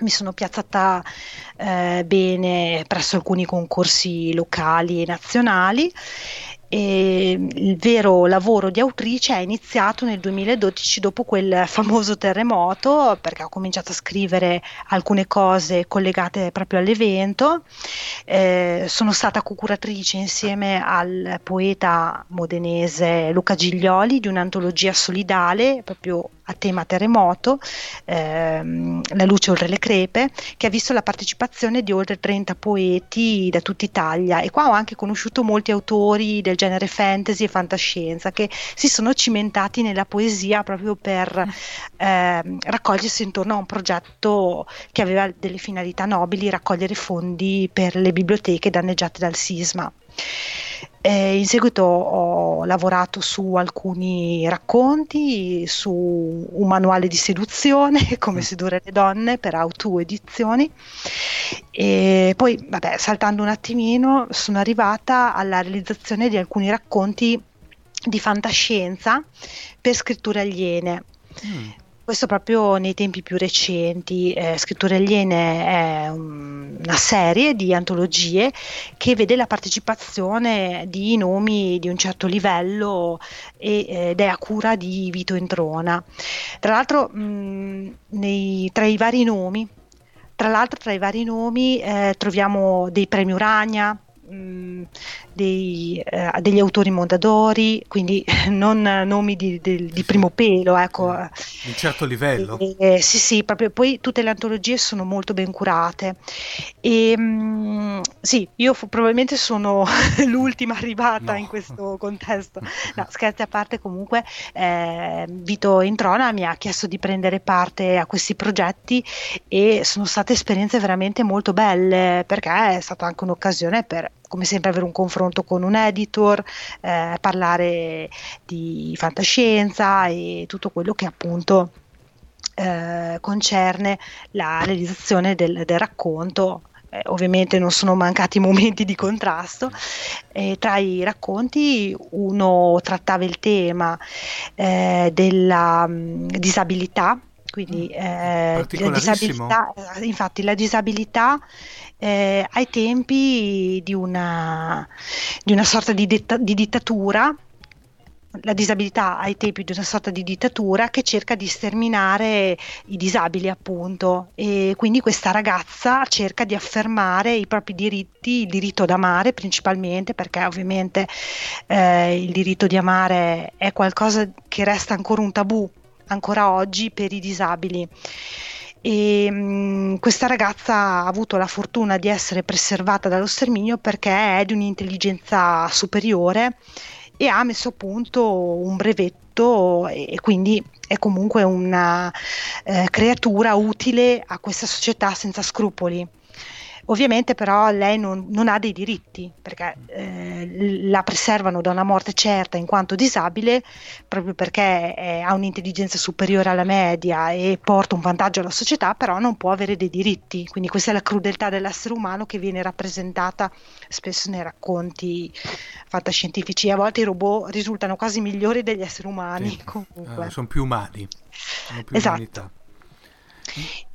[SPEAKER 4] Mi sono piazzata eh, bene presso alcuni concorsi locali e nazionali il vero lavoro di autrice è iniziato nel 2012 dopo quel famoso terremoto perché ho cominciato a scrivere alcune cose collegate proprio all'evento. Eh, sono stata co-curatrice insieme al poeta modenese Luca Giglioli di un'antologia solidale proprio a tema terremoto, ehm, La luce oltre le crepe, che ha visto la partecipazione di oltre 30 poeti da tutta Italia e qua ho anche conosciuto molti autori del genere fantasy e fantascienza che si sono cimentati nella poesia proprio per ehm, raccogliersi intorno a un progetto che aveva delle finalità nobili, raccogliere fondi per le biblioteche danneggiate dal sisma. Eh, in seguito ho lavorato su alcuni racconti, su un manuale di seduzione, come mm. sedurre le donne per Autu Edizioni. E poi, vabbè, saltando un attimino, sono arrivata alla realizzazione di alcuni racconti di fantascienza per scritture aliene. Mm. Questo proprio nei tempi più recenti. Eh, Scritture Aliene è una serie di antologie che vede la partecipazione di nomi di un certo livello e, ed è a cura di Vito Entrona. Tra l'altro, mh, nei, tra i vari nomi, tra tra i vari nomi eh, troviamo dei premi Urania, mh, dei, eh, degli autori Mondadori, quindi non nomi di, di, di primo pelo, ecco.
[SPEAKER 3] Un certo livello.
[SPEAKER 4] E, eh, sì, sì, proprio poi tutte le antologie sono molto ben curate. E, mh, sì, io f- probabilmente sono l'ultima arrivata no. in questo contesto. No, scherzi a parte, comunque, eh, Vito Introna mi ha chiesto di prendere parte a questi progetti e sono state esperienze veramente molto belle perché è stata anche un'occasione per come sempre avere un confronto con un editor, eh, parlare di fantascienza e tutto quello che appunto eh, concerne la realizzazione del, del racconto eh, ovviamente non sono mancati momenti di contrasto. Eh, tra i racconti uno trattava il tema eh, della mh, mm, disabilità, quindi mm. eh, la disabilità, eh, infatti la disabilità eh, ai tempi di una, di una sorta di, detta, di dittatura la disabilità ai tempi di una sorta di dittatura che cerca di sterminare i disabili appunto e quindi questa ragazza cerca di affermare i propri diritti, il diritto ad amare principalmente perché ovviamente eh, il diritto di amare è qualcosa che resta ancora un tabù ancora oggi per i disabili e mh, mm, questa ragazza ha avuto la fortuna di essere preservata dallo sterminio perché è di un'intelligenza superiore e ha messo a punto un brevetto e, quindi è comunque una eh, creatura utile a questa società senza scrupoli. Ovviamente però lei non, non ha dei diritti perché eh, la preservano da una morte certa in quanto disabile proprio perché è, ha un'intelligenza superiore alla media e porta un vantaggio alla società, però non può avere dei diritti. Quindi questa è la crudeltà dell'essere umano che viene rappresentata spesso nei racconti fantascientifici. A volte i robot risultano quasi migliori degli esseri umani. Sì.
[SPEAKER 3] Uh, sono più umani. Sono più esatto. Umanità.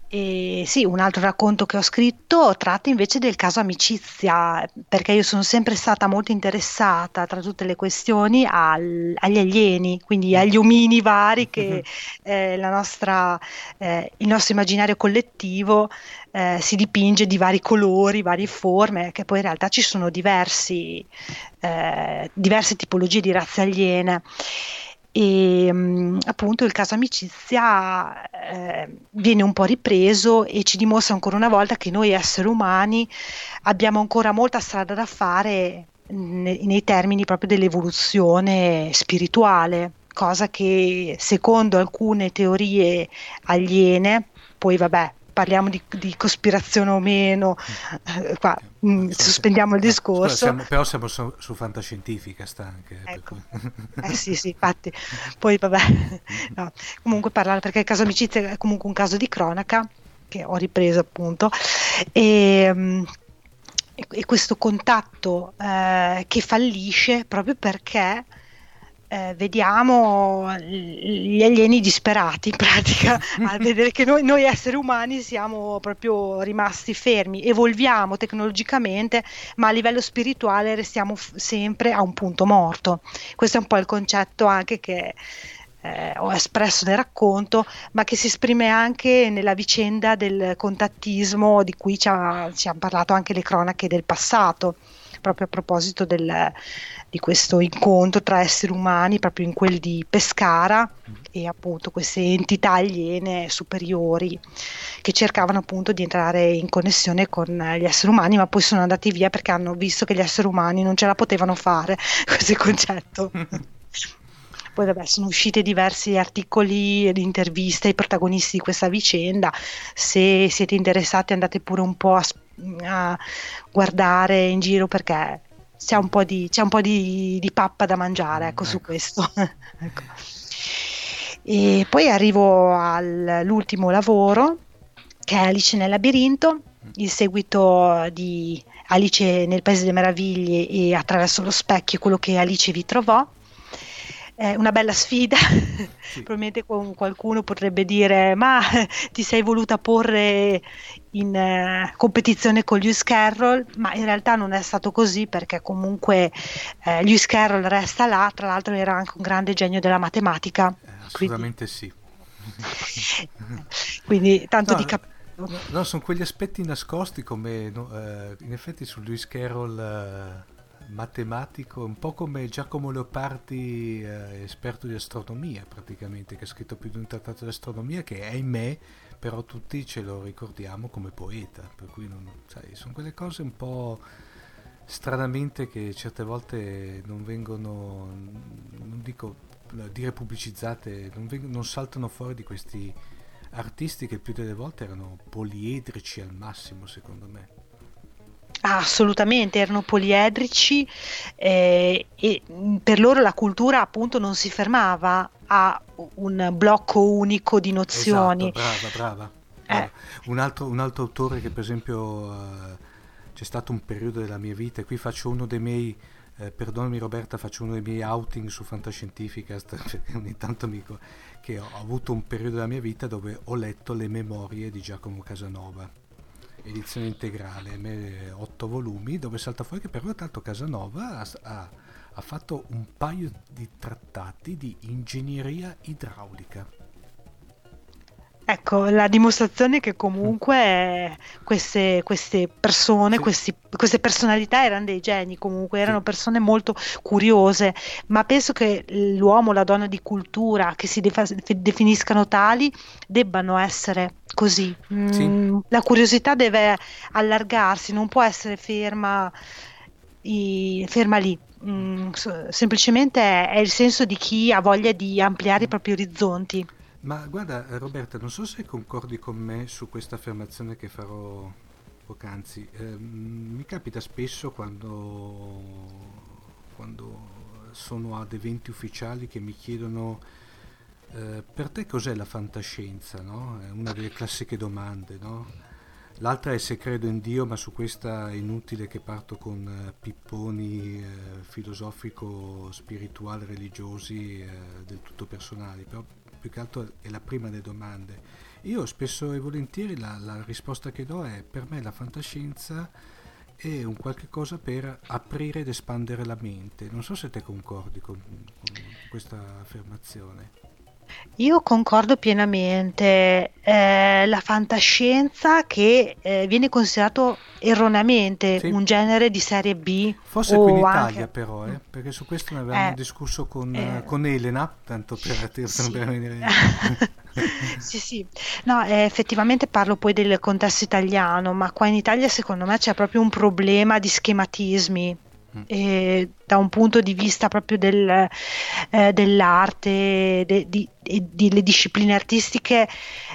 [SPEAKER 4] E sì, un altro racconto che ho scritto tratta invece del caso amicizia, perché io sono sempre stata molto interessata tra tutte le questioni al, agli alieni, quindi agli omini vari che eh, nostra, eh, il nostro immaginario collettivo eh, si dipinge di vari colori, varie forme, che poi in realtà ci sono diversi, eh, diverse tipologie di razze aliene e mh, appunto il caso amicizia eh, viene un po' ripreso e ci dimostra ancora una volta che noi esseri umani abbiamo ancora molta strada da fare ne, nei termini proprio dell'evoluzione spirituale, cosa che secondo alcune teorie aliene, poi vabbè parliamo di, di cospirazione o meno, eh, qua mh, mm, sospendiamo il discorso.
[SPEAKER 3] Siamo, però siamo su, su fantascientifica sta anche.
[SPEAKER 4] Ecco. Eh sì, sì, infatti. Poi vabbè, no. comunque parlare perché il caso amicizia è comunque un caso di cronaca che ho ripreso appunto e, mm, e questo contatto eh, che fallisce proprio perché eh, vediamo gli alieni disperati in pratica a vedere che noi, noi, esseri umani siamo proprio rimasti fermi, evolviamo tecnologicamente, ma a livello spirituale restiamo f- sempre a un punto morto. Questo è un po' il concetto anche che eh, ho espresso nel racconto, ma che si esprime anche nella vicenda del contattismo di cui ci, ha, ci hanno parlato anche le cronache del passato proprio a proposito del, di questo incontro tra esseri umani, proprio in quel di Pescara e appunto queste entità aliene superiori che cercavano appunto di entrare in connessione con gli esseri umani, ma poi sono andati via perché hanno visto che gli esseri umani non ce la potevano fare, questo concetto. Poi vabbè, sono usciti diversi articoli ed interviste ai protagonisti di questa vicenda. Se siete interessati andate pure un po' a, a guardare in giro perché c'è un po' di, un po di, di pappa da mangiare ecco, ecco. su questo. ecco. E poi arrivo all'ultimo lavoro che è Alice nel labirinto, il seguito di Alice nel Paese delle Meraviglie e attraverso lo specchio quello che Alice vi trovò è una bella sfida, sì. probabilmente qualcuno potrebbe dire ma ti sei voluta porre in uh, competizione con Lewis Carroll, ma in realtà non è stato così perché comunque eh, Lewis Carroll resta là, tra l'altro era anche un grande genio della matematica.
[SPEAKER 3] Eh, assolutamente quindi...
[SPEAKER 4] sì. quindi tanto no, di capire.
[SPEAKER 3] No, no, sono quegli aspetti nascosti come no, eh, in effetti su Lewis Carroll eh, matematico, un po' come Giacomo Leopardi, eh, esperto di astronomia praticamente, che ha scritto più di un trattato di astronomia, che ahimè però tutti ce lo ricordiamo come poeta, per cui non, sai, sono quelle cose un po' stranamente che certe volte non vengono, non dico dire pubblicizzate, non, vengono, non saltano fuori di questi artisti che più delle volte erano poliedrici al massimo secondo me.
[SPEAKER 4] Assolutamente, erano poliedrici eh, e per loro la cultura appunto non si fermava a un blocco unico di nozioni.
[SPEAKER 3] Esatto, brava, brava. brava. Eh. Un, altro, un, altro, autore che per esempio uh, c'è stato un periodo della mia vita, e qui faccio uno dei miei, eh, perdonami Roberta, faccio uno dei miei outing su Fantascientificast, perché ogni tanto mi che ho avuto un periodo della mia vita dove ho letto le memorie di Giacomo Casanova, edizione integrale, otto volumi, dove salta fuori che però tanto Casanova ha, ha, ha fatto un paio di trattati di ingegneria idraulica
[SPEAKER 4] Ecco, la dimostrazione che comunque queste, queste persone, sì. questi, queste personalità erano dei geni, comunque erano persone molto curiose, ma penso che l'uomo, la donna di cultura, che si defa- definiscano tali, debbano essere così. Sì. Mm, la curiosità deve allargarsi, non può essere ferma, i, ferma lì. Mm, semplicemente è, è il senso di chi ha voglia di ampliare i propri orizzonti.
[SPEAKER 3] Ma guarda Roberta, non so se concordi con me su questa affermazione che farò poc'anzi. Eh, mi capita spesso quando, quando, sono ad eventi ufficiali che mi chiedono eh, per te cos'è la fantascienza? No? È una delle classiche domande. No? L'altra è se credo in Dio, ma su questa è inutile che parto con eh, pipponi eh, filosofico, spirituali, religiosi, eh, del tutto personali. Però più che altro è la prima delle domande. Io spesso e volentieri la, la risposta che do è per me la fantascienza è un qualche cosa per aprire ed espandere la mente. Non so se te concordi con, con questa affermazione.
[SPEAKER 4] Io concordo pienamente. Eh, la fantascienza che eh, viene considerato erroneamente sì. un genere di serie B.
[SPEAKER 3] Forse qui in Italia anche... però, eh, perché su questo ne avevamo eh, discusso con, eh, con, Elena, tanto per, per sì. venire...
[SPEAKER 4] sì, sì, no, eh, effettivamente parlo poi del contesto italiano, ma qua in Italia secondo me c'è proprio un problema di schematismi eh, da un punto di vista proprio del, eh, dell'arte, de, di, delle discipline artistiche,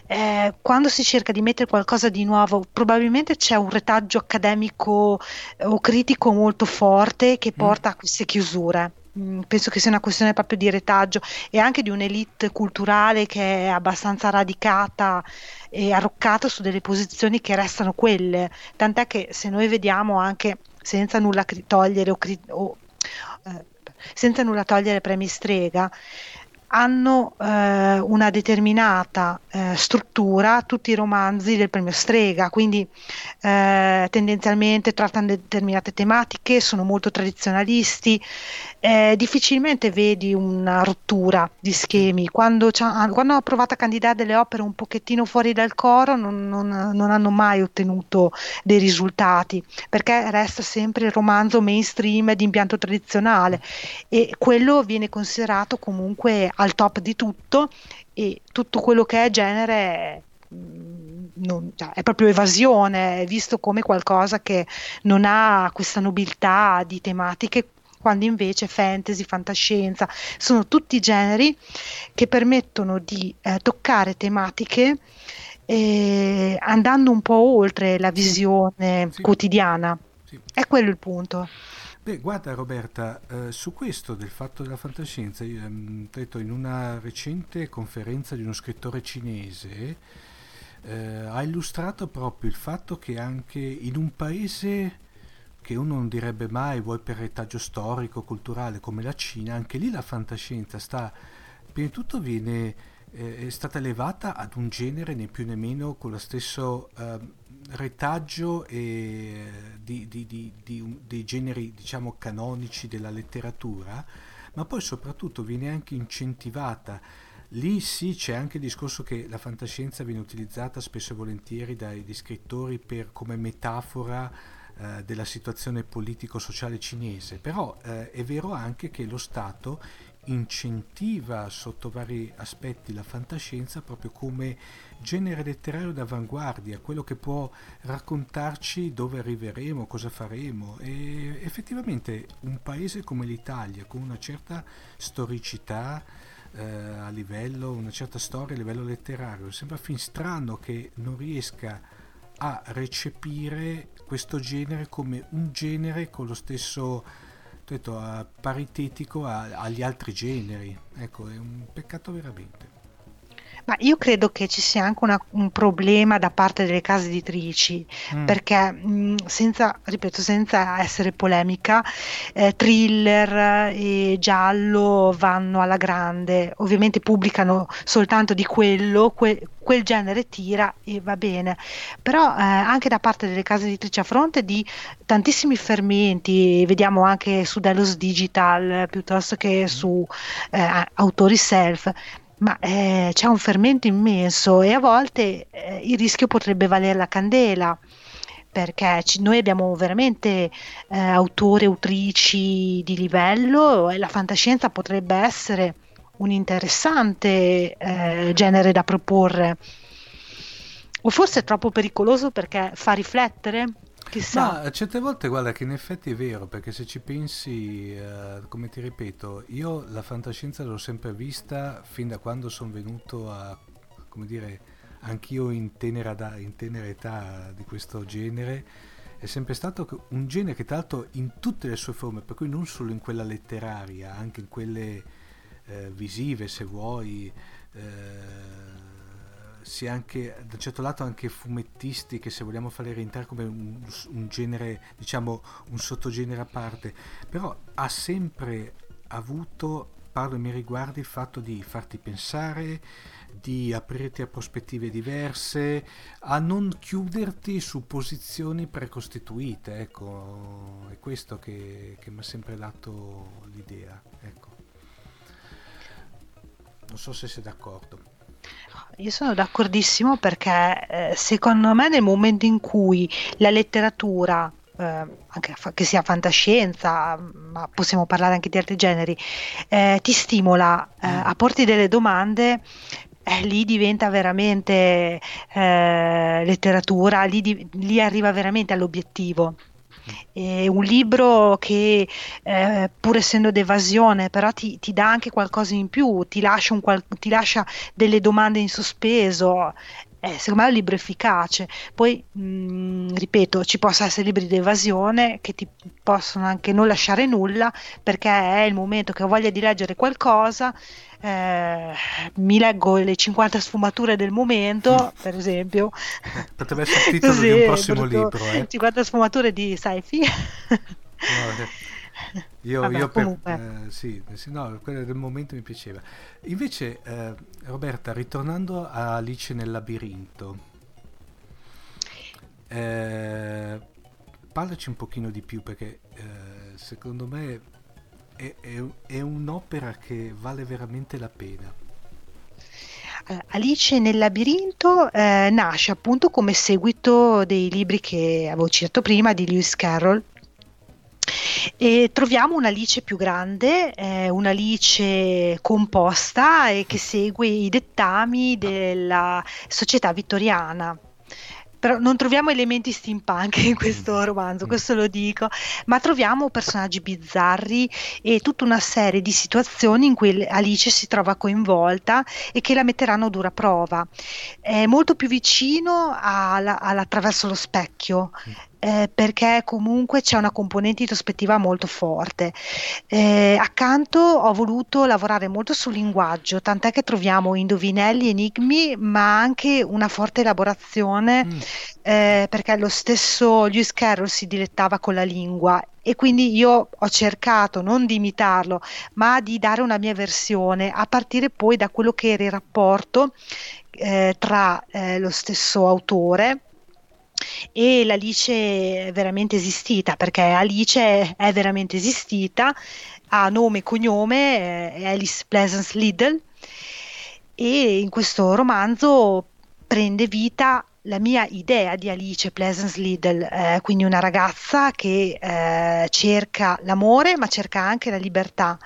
[SPEAKER 4] eh, quando si cerca di mettere qualcosa di nuovo, probabilmente c'è un retaggio accademico o critico molto forte che mm. porta mm. a queste chiusure. Mm, penso che sia una questione proprio di retaggio e anche di un'elite culturale che è abbastanza radicata e arroccata su delle posizioni che restano quelle. Tant'è che se noi vediamo anche senza nulla togliere o, o eh, senza nulla togliere premi strega hanno eh, una determinata eh, struttura tutti i romanzi del premio Strega, quindi eh, tendenzialmente trattano determinate tematiche, sono molto tradizionalisti, eh, difficilmente vedi una rottura di schemi. Quando, quando, hanno provato a candidare delle opere un pochettino fuori dal coro non, non, non hanno mai ottenuto dei risultati, perché resta sempre il romanzo mainstream di impianto tradizionale e quello viene considerato comunque al top di tutto e tutto quello che è genere mm, non, cioè, è proprio evasione, è visto come qualcosa che non ha questa nobiltà di tematiche quando invece fantasy, fantascienza sono tutti generi che permettono di eh, toccare tematiche eh, andando un po' oltre la visione sì. quotidiana. Sì. È quello il punto.
[SPEAKER 3] Beh, guarda Roberta, eh, su questo del fatto della fantascienza, io, ehm, detto in una recente conferenza di uno scrittore cinese, eh, ha illustrato proprio il fatto che anche in un paese che uno non direbbe mai, vuoi per retaggio storico, culturale, come la Cina, anche lì la fantascienza sta, prima di tutto viene, eh, è stata elevata ad un genere né più né meno con lo stesso eh, retaggio e, di, di, di, dei generi diciamo canonici della letteratura, ma poi soprattutto viene anche incentivata. Lì sì c'è anche il discorso che la fantascienza viene utilizzata spesso e volentieri dai scrittori per, come metafora eh, della situazione politico-sociale cinese, però eh, è vero anche che lo Stato incentiva sotto vari aspetti la fantascienza proprio come genere letterario d'avanguardia, quello che può raccontarci dove arriveremo, cosa faremo. E effettivamente un paese come l'Italia con una certa storicità eh, a livello, una certa storia a livello letterario, sembra fin strano che non riesca a recepire questo genere come un genere con lo stesso detto, paritetico a, agli altri generi. Ecco, è un peccato veramente.
[SPEAKER 4] Ma io credo che ci sia anche una, un problema da parte delle case editrici, mm. perché mh, senza, ripeto, senza essere polemica, eh, thriller e giallo vanno alla grande, ovviamente pubblicano soltanto di quello, que, quel genere tira e va bene, però eh, anche da parte delle case editrici a fronte di tantissimi fermenti, vediamo anche su Delos Digital piuttosto che su eh, autori self, ma eh, c'è un fermento immenso e a volte eh, il rischio potrebbe valere la candela perché ci, noi abbiamo veramente eh, autori, autrici di livello e la fantascienza potrebbe essere un interessante eh, genere da proporre. O forse è troppo pericoloso perché fa riflettere? Chissà.
[SPEAKER 3] Ma certe volte guarda che in effetti è vero, perché se ci pensi, eh, come ti ripeto, io la fantascienza l'ho sempre vista fin da quando sono venuto a, come dire, anch'io in tenera, da, in tenera età di questo genere, è sempre stato un genere che tra l'altro in tutte le sue forme, per cui non solo in quella letteraria, anche in quelle eh, visive se vuoi, eh, sia anche da un certo lato anche fumettisti che se vogliamo farli rientrare come un, un genere, diciamo un sottogenere a parte, però ha sempre avuto, parlo ai miei riguardi, il fatto di farti pensare, di aprirti a prospettive diverse, a non chiuderti su posizioni precostituite, ecco, è questo che, che mi ha sempre dato l'idea, ecco. Non so se sei d'accordo.
[SPEAKER 4] Io sono d'accordissimo perché eh, secondo me nel momento in cui la letteratura, eh, anche che sia fantascienza, ma possiamo parlare anche di altri generi, eh, ti stimola eh, mm. a porti delle domande, eh, lì diventa veramente eh, letteratura, lì, di, lì arriva veramente all'obiettivo. È un libro che eh, pur essendo d'evasione però ti, ti, dà anche qualcosa in più, ti lascia, qual- ti lascia delle domande in sospeso, eh, secondo me è un libro efficace. Poi, mh, mm, ripeto, ci possono essere libri di evasione che ti possono anche non lasciare nulla perché è il momento che ho voglia di leggere qualcosa eh, mi leggo le 50 sfumature del momento, per esempio.
[SPEAKER 3] Potrebbe essere il titolo Così, di un prossimo libro. Eh.
[SPEAKER 4] 50 sfumature di Saifi. No,
[SPEAKER 3] eh, io, Vabbè, io per, eh, sì, sì, no, quello del momento mi piaceva. Invece, eh, Roberta, ritornando a Alice nel labirinto, eh, parlaci un pochino di più perché eh, secondo me è, è, è un'opera che vale veramente la pena.
[SPEAKER 4] Alice nel labirinto eh, nasce appunto come seguito dei libri che avevo citato prima di Lewis Carroll e troviamo un'Alice più grande, eh, un'Alice composta e che segue i dettami della società vittoriana però non troviamo elementi steampunk in questo mm. romanzo, mm. questo lo dico, ma troviamo personaggi bizzarri e tutta una serie di situazioni in cui Alice si trova coinvolta e che la metteranno a dura prova. È molto più vicino all'attraverso lo specchio. Eh, perché comunque c'è una componente introspettiva molto forte. Eh, accanto ho voluto lavorare molto sul linguaggio, tant'è che troviamo indovinelli, enigmi, ma anche una forte elaborazione, mm. eh, perché lo stesso Lewis Carroll si dilettava con la lingua e quindi io ho cercato non di imitarlo, ma di dare una mia versione a partire poi da quello che era il rapporto eh, tra eh, lo stesso autore e l'Alice è veramente esistita perché Alice è veramente esistita, ha nome e cognome, è Alice Pleasance Liddell e in questo romanzo prende vita la mia idea di Alice Pleasance Liddell, eh, quindi una ragazza che eh, cerca l'amore ma cerca anche la libertà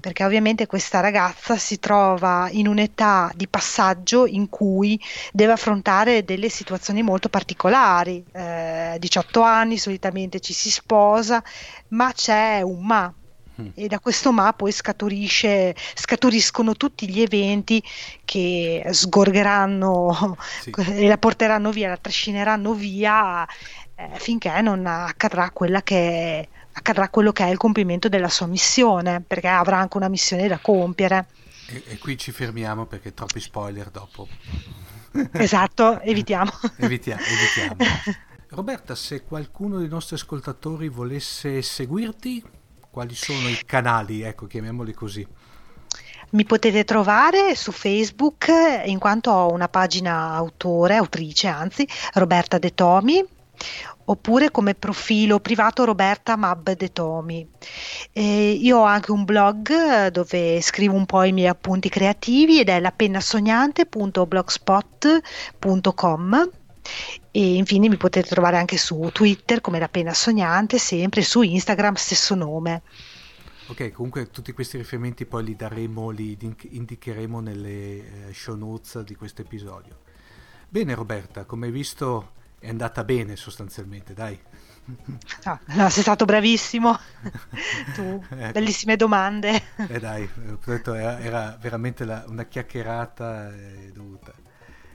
[SPEAKER 4] perché ovviamente questa ragazza si trova in un'età di passaggio in cui deve affrontare delle situazioni molto particolari. Eh, 18 anni, solitamente ci si sposa, ma c'è un ma. Mm. E da questo ma poi scaturiscono tutti gli eventi che sgorgeranno sì. e la porteranno via, la trascineranno via eh, finché non accadrà quella che è accadrà quello che è il compimento della sua missione, perché avrà anche una missione da compiere.
[SPEAKER 3] E, e qui ci fermiamo perché troppi spoiler dopo.
[SPEAKER 4] Esatto, evitiamo.
[SPEAKER 3] evitiamo, evitiamo. Roberta, se qualcuno dei nostri ascoltatori volesse seguirti, quali sono i canali, ecco, chiamiamoli così?
[SPEAKER 4] Mi potete trovare su Facebook in quanto ho una pagina autore, autrice anzi, Roberta De Tomi, oppure come profilo privato Roberta Mab De Tomi. Eh, io ho anche un blog dove scrivo un po' i miei appunti creativi ed è lapennasognante.blogspot.com e infine mi potete trovare anche su Twitter come La Penna Sognante, sempre su Instagram stesso nome.
[SPEAKER 3] Ok, comunque tutti questi riferimenti poi li daremo, li indicheremo nelle eh, show notes di questo episodio. Bene Roberta, come hai visto è andata bene sostanzialmente, dai.
[SPEAKER 4] No, no, sei stato bravissimo, tu, eh, bellissime domande.
[SPEAKER 3] Eh dai, era, era veramente la, una chiacchierata eh, dovuta.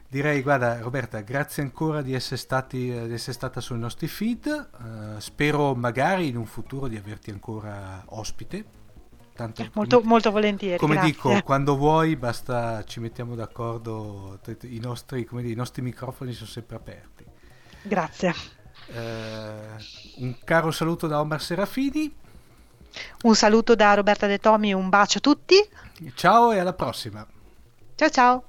[SPEAKER 3] Direi, guarda Roberta, grazie ancora di essere, stati, di essere stata sui nostri feed, uh, spero magari in un futuro di averti ancora ospite.
[SPEAKER 4] Tanto, molto, come, molto volentieri.
[SPEAKER 3] Come
[SPEAKER 4] grazie.
[SPEAKER 3] dico, quando vuoi basta ci mettiamo d'accordo, i nostri, dire, i nostri microfoni sono sempre aperti.
[SPEAKER 4] Grazie.
[SPEAKER 3] Uh, un caro saluto da Omar Serafini.
[SPEAKER 4] Un saluto da Roberta De Tomi e un bacio a tutti.
[SPEAKER 3] Ciao e alla prossima.
[SPEAKER 4] Ciao ciao.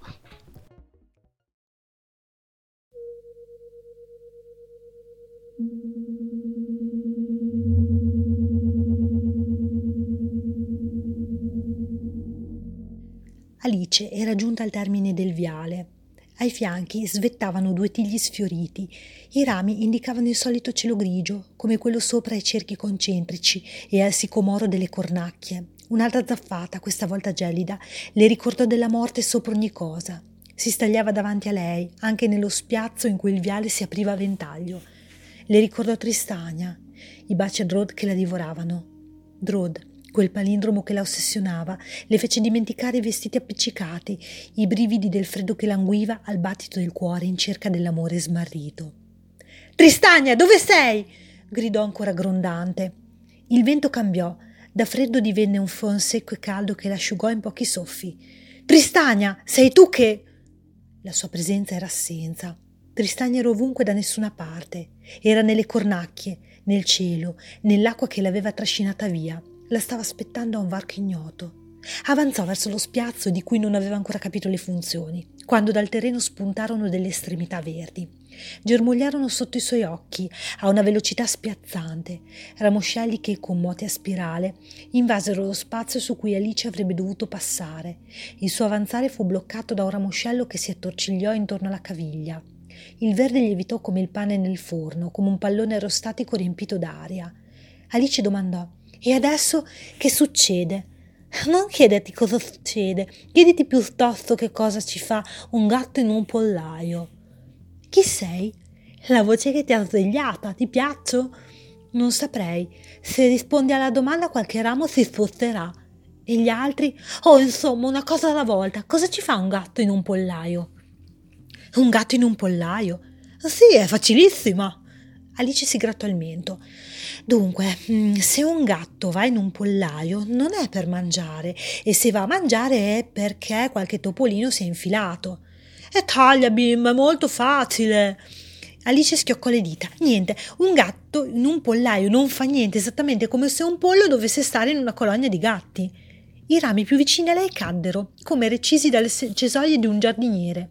[SPEAKER 1] Alice era giunta al termine del viale. Ai fianchi svettavano due tigli sfioriti. I rami indicavano il solito cielo grigio, come quello sopra i cerchi concentrici e al sicomoro delle cornacchie. Un'altra zaffata, questa volta gelida, le ricordò della morte sopra ogni cosa. Si stagliava davanti a lei, anche nello spiazzo in cui il viale si apriva a ventaglio. Le ricordò Tristania, i baci a Drod che la divoravano. Drod, quel palindromo che la ossessionava, le fece dimenticare i vestiti appiccicati, i brividi del freddo che languiva al battito del cuore in cerca dell'amore smarrito. Tristania, dove sei? gridò ancora grondante. Il vento cambiò, da freddo divenne un fon secco e caldo che l'asciugò in pochi soffi. Tristania, sei tu che. La sua presenza era assenza. Tristagna era ovunque da nessuna parte. Era nelle cornacchie, nel cielo, nell'acqua che l'aveva trascinata via. La stava aspettando a un varco ignoto. Avanzò verso lo spiazzo di cui non aveva ancora capito le funzioni, quando dal terreno spuntarono delle estremità verdi. Germogliarono sotto i suoi occhi a una velocità spiazzante, ramoscelli che, con mote a spirale, invasero lo spazio su cui Alice avrebbe dovuto passare. Il suo avanzare fu bloccato da un ramoscello che si attorcigliò intorno alla caviglia. Il verde lievitò come il pane nel forno, come un pallone aerostatico riempito d'aria. Alice domandò: E adesso che succede? Non chiederti cosa succede, chiediti piuttosto che cosa ci fa un gatto in un pollaio. Chi sei? La voce che ti ha svegliata, ti piaccio? Non saprei. Se rispondi alla domanda qualche ramo si sposterà. E gli altri? Oh, insomma, una cosa alla volta. Cosa ci fa un gatto in un pollaio? Un gatto in un pollaio? Sì, è facilissima. Alice si grattò il mento. Dunque, mm, se un gatto va in un pollaio non è per mangiare e se va a mangiare è perché qualche topolino si è infilato. E taglia, bimba, è molto facile. Alice schioccò le dita. Niente, un gatto in un pollaio non fa niente, esattamente come se un pollo dovesse stare in una colonia di gatti. I rami più vicini a lei caddero, come recisi dalle cesoie di un giardiniere.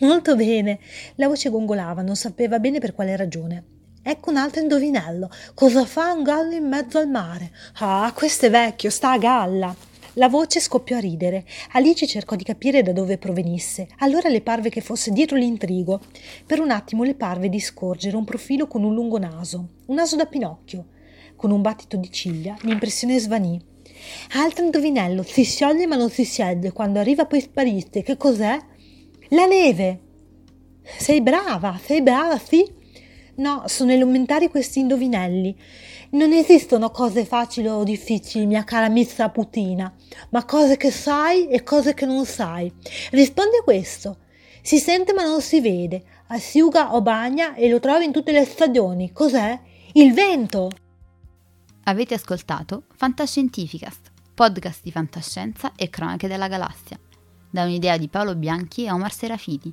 [SPEAKER 1] Molto bene. La voce gongolava, non sapeva bene per quale ragione. Ecco un altro indovinello. Cosa fa un gallo in mezzo al mare? Ah, questo è vecchio, sta a galla. La voce scoppiò a ridere. Alice cercò di capire da dove provenisse. Allora le parve che fosse dietro l'intrigo. Per un attimo le parve di scorgere un profilo con un lungo naso, un naso da Pinocchio. Con un battito di ciglia l'impressione svanì. Altro indovinello, si scioglie ma non si scioglie, quando arriva poi sparisce. Che cos'è? La neve. Sei brava, sei brava, sì. No, sono elementari questi indovinelli. Non esistono cose facili o difficili, mia cara Missa Putina, ma cose che sai e cose che non sai. Rispondi a questo. Si sente ma non si vede, asciuga o bagna e lo trovi in tutte le stagioni. Cos'è? Il vento!
[SPEAKER 2] Avete ascoltato Fantascientificast, podcast di fantascienza e cronache della galassia, da un'idea di Paolo Bianchi e Omar Serafiti,